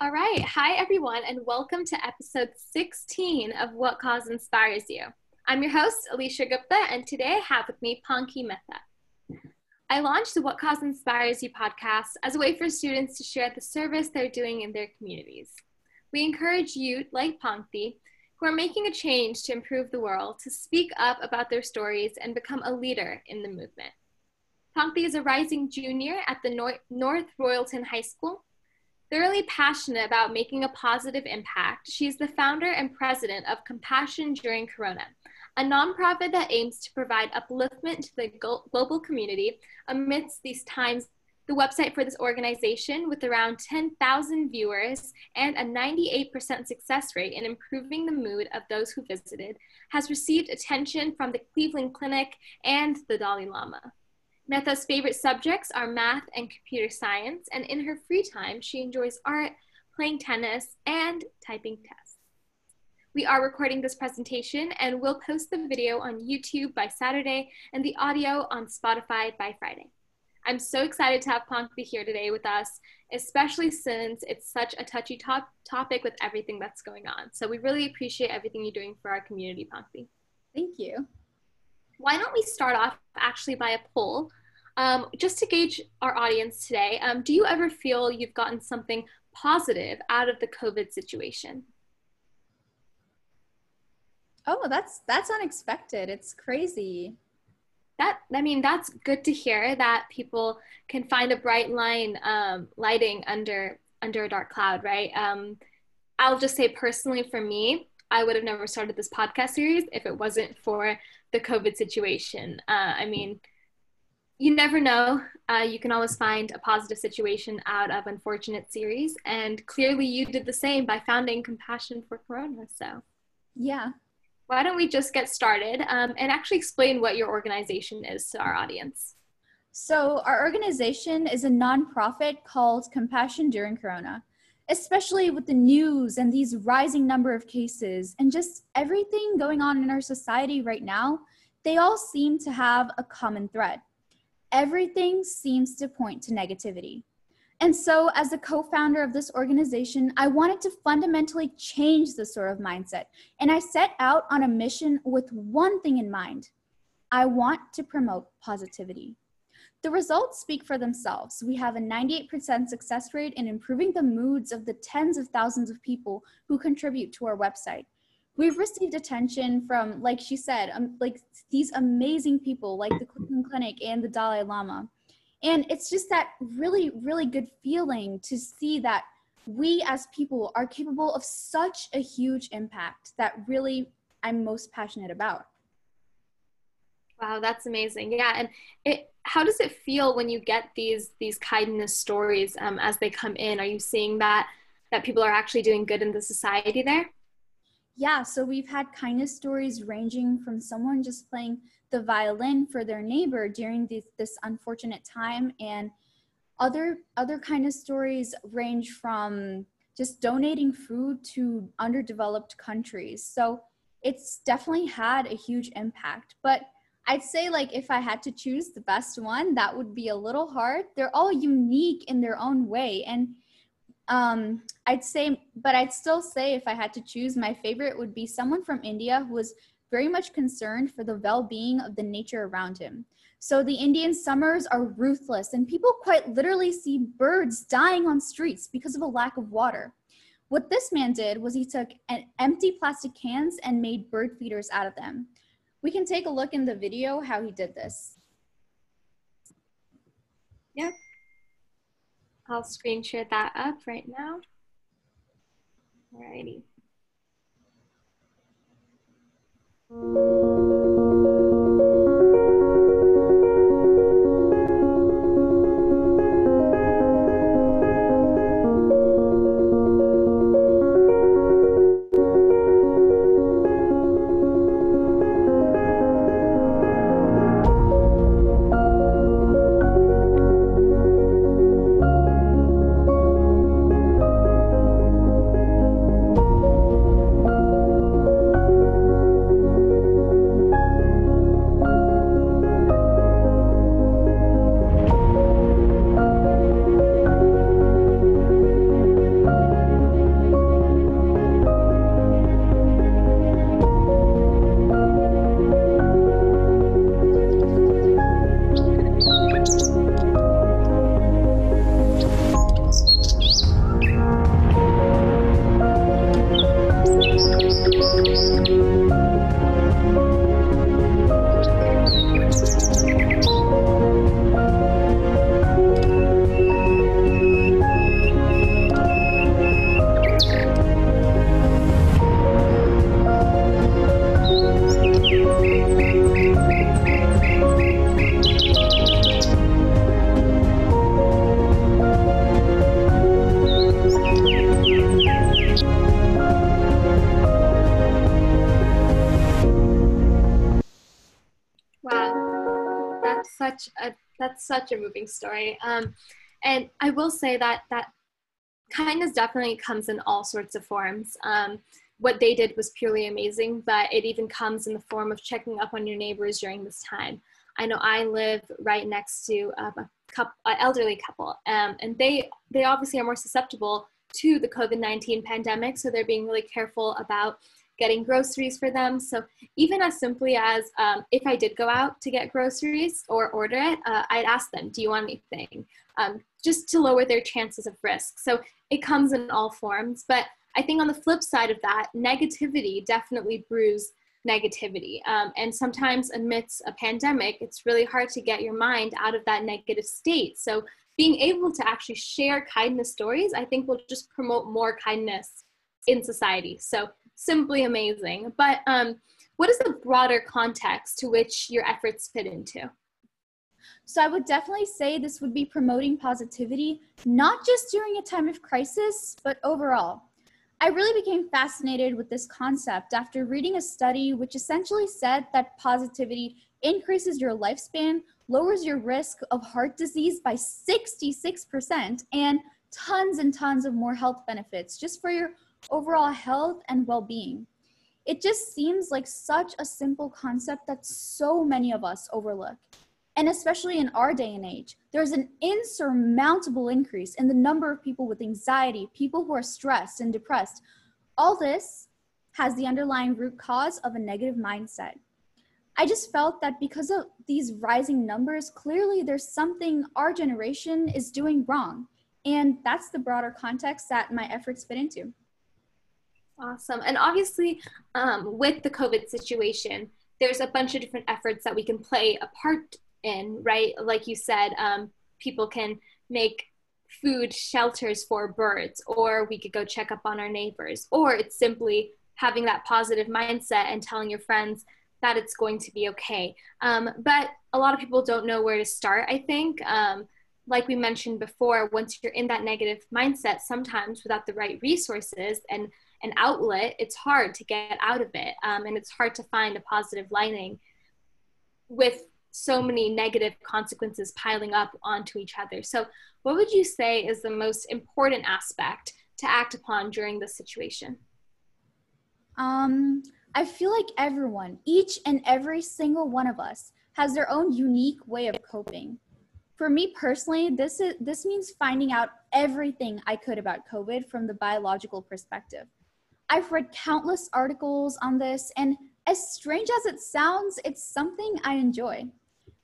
All right. Hi, everyone, and welcome to episode 16 of What Cause Inspires You. I'm your host, Alicia Gupta, and today I have with me Pankti Mehta. I launched the What Cause Inspires You podcast as a way for students to share the service they're doing in their communities. We encourage you, like Pankti, who are making a change to improve the world, to speak up about their stories and become a leader in the movement. Pankti is a rising junior at the North Royalton High School Thoroughly passionate about making a positive impact, she is the founder and president of Compassion During Corona, a nonprofit that aims to provide upliftment to the global community amidst these times. The website for this organization, with around 10,000 viewers and a 98% success rate in improving the mood of those who visited, has received attention from the Cleveland Clinic and the Dalai Lama. Mehta's favorite subjects are math and computer science, and in her free time, she enjoys art, playing tennis, and typing tests. We are recording this presentation and we'll post the video on YouTube by Saturday and the audio on Spotify by Friday. I'm so excited to have Pankti here today with us, especially since it's such a touchy top topic with everything that's going on. So we really appreciate everything you're doing for our community, Pankti. Thank you why don't we start off actually by a poll? Um, just to gauge our audience today um, do you ever feel you've gotten something positive out of the covid situation? Oh that's that's unexpected. It's crazy. That i mean that's good to hear that people can find a bright line um, lighting under under a dark cloud right? Um, i'll just say personally for me i would have never started this podcast series if it wasn't for the COVID situation. Uh, I mean, you never know. Uh, you can always find a positive situation out of unfortunate series, and clearly you did the same by founding Compassion for Corona. So, yeah. Why don't we just get started um, and actually explain what your organization is to our audience? So, our organization is a nonprofit called Compassion During Corona especially with the news and these rising number of cases and just everything going on in our society right now, they all seem to have a common thread. Everything seems to point to negativity. And so, as a co founder of this organization, I wanted to fundamentally change this sort of mindset. And I set out on a mission with one thing in mind I want to promote positivity. The results speak for themselves. We have a 98% success rate in improving the moods of the tens of thousands of people who contribute to our website. We've received attention from, like she said, um, like these amazing people like the Cleveland Clinic and the Dalai Lama. And it's just that really, really good feeling to see that we as people are capable of such a huge impact that really I'm most passionate about. Wow, that's amazing. Yeah, and it how does it feel when you get these these kindness stories um, as they come in? Are you seeing that that people are actually doing good in the society there? Yeah, so we've had kindness stories ranging from someone just playing the violin for their neighbor during this, this unfortunate time, and other other kindness stories range from just donating food to underdeveloped countries. So it's definitely had a huge impact, but I'd say like if I had to choose the best one, that would be a little hard. They're all unique in their own way. And um, I'd say, but I'd still say if I had to choose, my favorite would be someone from India who was very much concerned for the well being of the nature around him. So the Indian summers are ruthless, and people quite literally see birds dying on streets because of a lack of water. What this man did was he took empty plastic cans and made bird feeders out of them. We can take a look in the video how he did this. Yep. I'll screen share that up right now. Alrighty. Such a moving story. Um, and I will say that that kindness definitely comes in all sorts of forms. Um, what they did was purely amazing, but it even comes in the form of checking up on your neighbors during this time. I know I live right next to um, a couple, an elderly couple, um, and they they obviously are more susceptible to the COVID nineteen pandemic, so they're being really careful about getting groceries for them. So even as simply as um, if I did go out to get groceries or order it, uh, I'd ask them, "Do you want anything?" Um, just to lower their chances of risk. So it comes in all forms. But I think on the flip side of that, negativity definitely brews negativity. Um, and sometimes amidst a pandemic, it's really hard to get your mind out of that negative state. So being able to actually share kindness stories, I think will just promote more kindness in society. So simply amazing. But um, what is the broader context to which your efforts fit into? So I would definitely say this would be promoting positivity, not just during a time of crisis, but overall. I really became fascinated with this concept after reading a study which essentially said that positivity increases your lifespan, lowers your risk of heart disease by 66%, and tons and tons of more health benefits just for your overall health and well being. It just seems like such a simple concept that so many of us overlook. And especially in our day and age, there's an insurmountable increase in the number of people with anxiety, people who are stressed and depressed. All this has the underlying root cause of a negative mindset. I just felt that because of these rising numbers, clearly there's something our generation is doing wrong. And that's the broader context that my efforts fit into. Awesome. And obviously, um, with the COVID situation, there's a bunch of different efforts that we can play a part in, right? Like you said, um, people can make food shelters for birds, or we could go check up on our neighbors, or it's simply having that positive mindset and telling your friends that it's going to be okay. Um, but a lot of people don't know where to start, I think. Um, like we mentioned before, once you're in that negative mindset, sometimes without the right resources and an outlet, it's hard to get out of it. Um, and it's hard to find a positive lining with so many negative consequences piling up onto each other. So, what would you say is the most important aspect to act upon during this situation? Um, I feel like everyone, each and every single one of us, has their own unique way of coping. For me personally, this is this means finding out everything I could about COVID from the biological perspective. I've read countless articles on this, and as strange as it sounds, it's something I enjoy.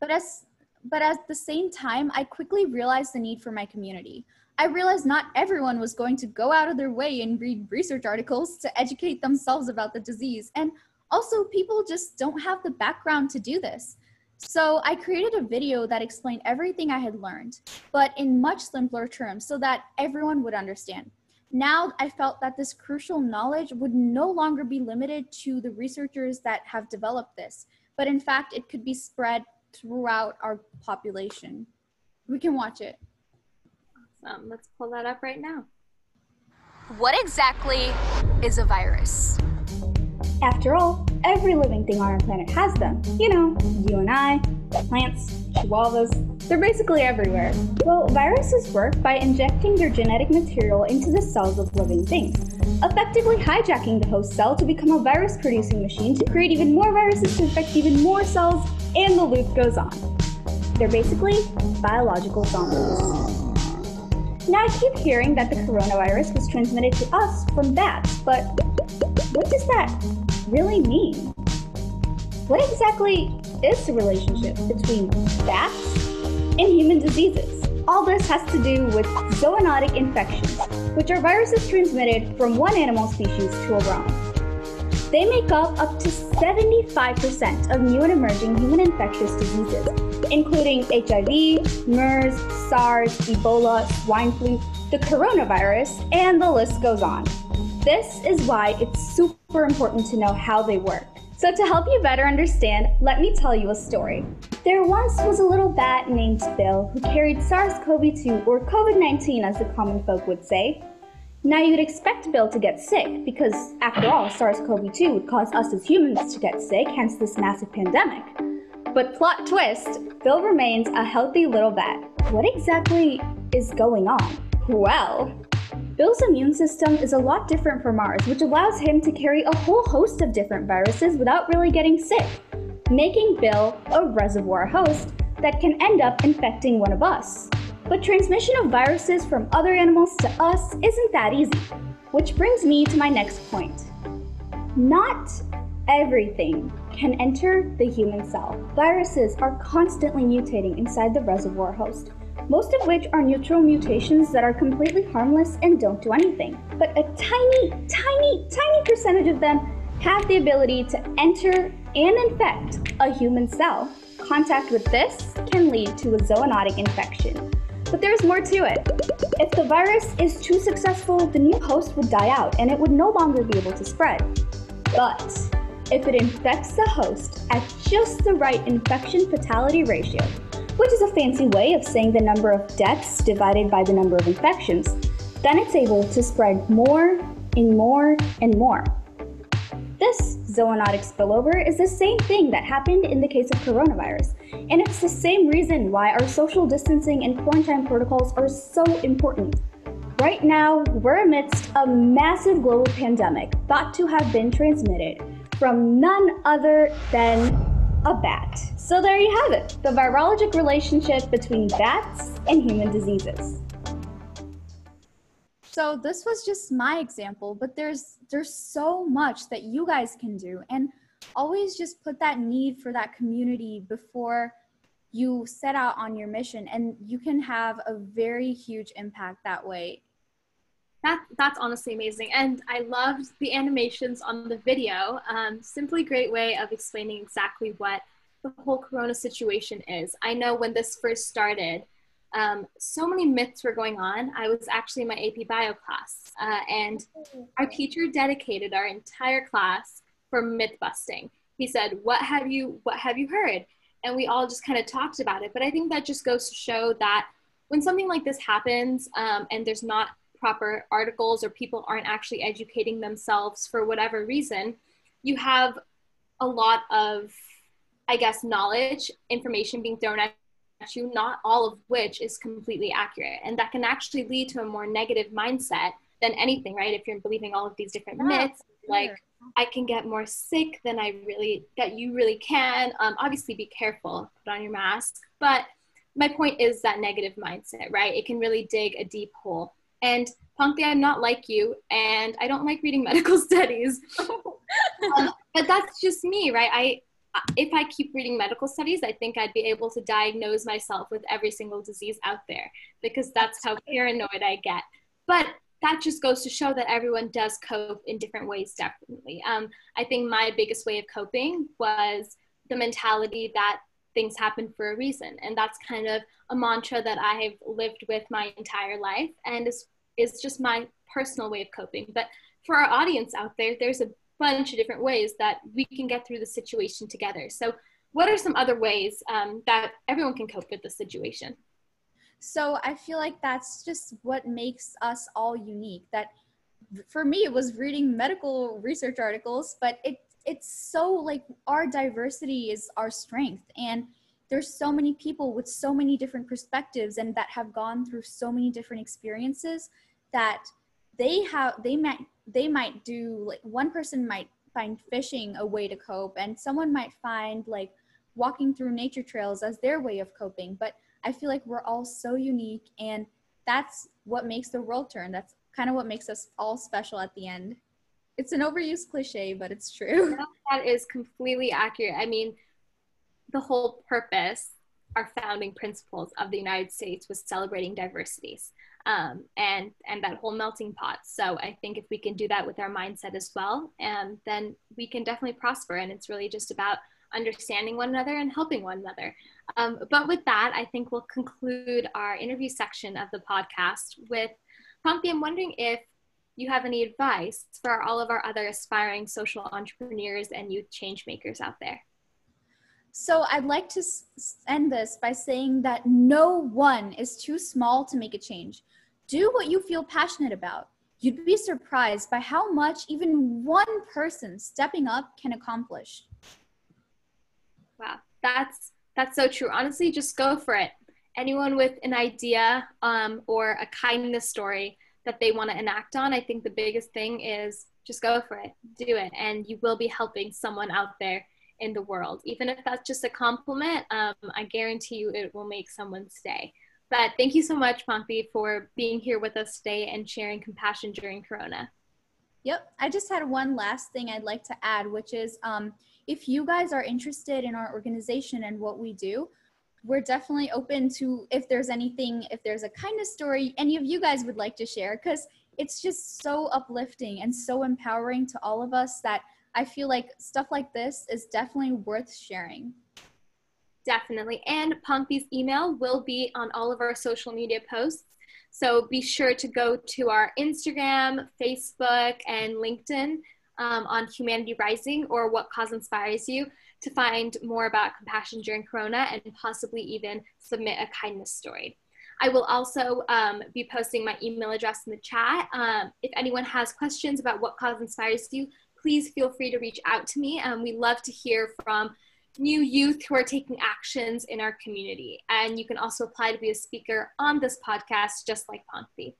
But as but at the same time, I quickly realized the need for my community. I realized not everyone was going to go out of their way and read research articles to educate themselves about the disease. And also, people just don't have the background to do this. So I created a video that explained everything I had learned, but in much simpler terms so that everyone would understand. Now I felt that this crucial knowledge would no longer be limited to the researchers that have developed this, but in fact, it could be spread throughout our population. We can watch it. Awesome. Let's pull that up right now. What exactly is a virus? After all, every living thing on our planet has them. You know, you and I, plants, chihuahuas, they're basically everywhere. Well, viruses work by injecting their genetic material into the cells of living things, effectively hijacking the host cell to become a virus producing machine to create even more viruses to infect even more cells, and the loop goes on. They're basically biological zombies. Now, I keep hearing that the coronavirus was transmitted to us from bats, but what does that really mean? What exactly is the relationship between bats and human diseases? All this has to do with zoonotic infections, which are viruses transmitted from one animal species to a wrong. They make up up to 75% of new and emerging human infectious diseases, including HIV, MERS, SARS, Ebola, swine flu, the coronavirus, and the list goes on. This is why it's super important to know how they work. So, to help you better understand, let me tell you a story. There once was a little bat named Bill who carried SARS CoV 2, or COVID 19 as the common folk would say. Now, you'd expect Bill to get sick because, after all, SARS CoV 2 would cause us as humans to get sick, hence this massive pandemic. But plot twist, Bill remains a healthy little bat. What exactly is going on? Well, Bill's immune system is a lot different from ours, which allows him to carry a whole host of different viruses without really getting sick, making Bill a reservoir host that can end up infecting one of us. But transmission of viruses from other animals to us isn't that easy, which brings me to my next point. Not everything can enter the human cell. Viruses are constantly mutating inside the reservoir host, most of which are neutral mutations that are completely harmless and don't do anything. But a tiny, tiny, tiny percentage of them have the ability to enter and infect a human cell. Contact with this can lead to a zoonotic infection. But there's more to it. If the virus is too successful, the new host would die out and it would no longer be able to spread. But if it infects the host at just the right infection fatality ratio, which is a fancy way of saying the number of deaths divided by the number of infections, then it's able to spread more and more and more. This zoonotic spillover is the same thing that happened in the case of coronavirus, and it's the same reason why our social distancing and quarantine protocols are so important. Right now, we're amidst a massive global pandemic thought to have been transmitted from none other than a bat. So there you have it the virologic relationship between bats and human diseases. So this was just my example, but there's there's so much that you guys can do and always just put that need for that community before you set out on your mission and you can have a very huge impact that way that that's honestly amazing. And i loved the animations on the video. Um, simply great way of explaining exactly what the whole corona situation is. I know when this first started um, so many myths were going on. I was actually in my ap bio class uh, and our teacher dedicated our entire class for myth busting. He said what have you what have you heard? And we all just kind of talked about it. But i think that just goes to show that when something like this happens um, and there's not proper articles or people aren't actually educating themselves for whatever reason, you have a lot of, I guess, knowledge, information being thrown at you, not all of which is completely accurate. And that can actually lead to a more negative mindset than anything, right? If you're believing all of these different myths, like I can get more sick than I really, that you really can. Um, obviously, be careful, put on your mask. But my point is that negative mindset, right? It can really dig a deep hole. And Pankti, I'm not like you, and I don't like reading medical studies. um, but that's just me, right? I if I keep reading medical studies, I think I'd be able to diagnose myself with every single disease out there because that's how paranoid I get. But that just goes to show that everyone does cope in different ways, definitely. Um, I think my biggest way of coping was the mentality that things happen for a reason. And that's kind of a mantra that I have lived with my entire life and is is just my personal way of coping. But for our audience out there, there's a bunch of different ways that we can get through the situation together. So, what are some other ways um, that everyone can cope with the situation? So, I feel like that's just what makes us all unique. That for me, it was reading medical research articles, but it it's so like our diversity is our strength and there's so many people with so many different perspectives and that have gone through so many different experiences that they have they might they might do like one person might find fishing a way to cope and someone might find like walking through nature trails as their way of coping. But i feel like we're all so unique and that's what makes the world turn. That's kind of what makes us all special at the end. It's an overused cliche but it's true. That is completely accurate. I mean the whole purpose, our founding principles of the United States was celebrating diversities um, and and that whole melting pot. So I think if we can do that with our mindset as well, um, then we can definitely prosper. And it's really just about understanding one another and helping one another. Um, but with that, I think we'll conclude our interview section of the podcast with Pankti. I'm wondering if you have any advice for all of our other aspiring social entrepreneurs and youth change makers out there. So I'd like to end this by saying that no one is too small to make a change. Do what you feel passionate about. You'd be surprised by how much even one person stepping up can accomplish. Wow, that's that's so true. Honestly, just go for it. Anyone with an idea um, or a kindness story that they want to enact on, I think the biggest thing is just go for it, do it, and you will be helping someone out there in the world. Even if that's just a compliment, um, I guarantee you it will make someone's day. But thank you so much, Pankti, for being here with us today and sharing compassion during Corona. Yep. I just had one last thing I'd like to add, which is um, if you guys are interested in our organization and what we do, we're definitely open to if there's anything, if there's a kindness story any of you guys would like to share, because it's just so uplifting and so empowering to all of us that I feel like stuff like this is definitely worth sharing. Definitely. And Pankti's email will be on all of our social media posts. So be sure to go to our Instagram, Facebook, and LinkedIn um, on Humanity Rising or What Cause Inspires You to find more about compassion during Corona and possibly even submit a kindness story. I will also um, be posting my email address in the chat. Um, if anyone has questions about what cause inspires you, please feel free to reach out to me. Um, we love to hear from new youth who are taking actions in our community. And you can also apply to be a speaker on this podcast, just like Pankti.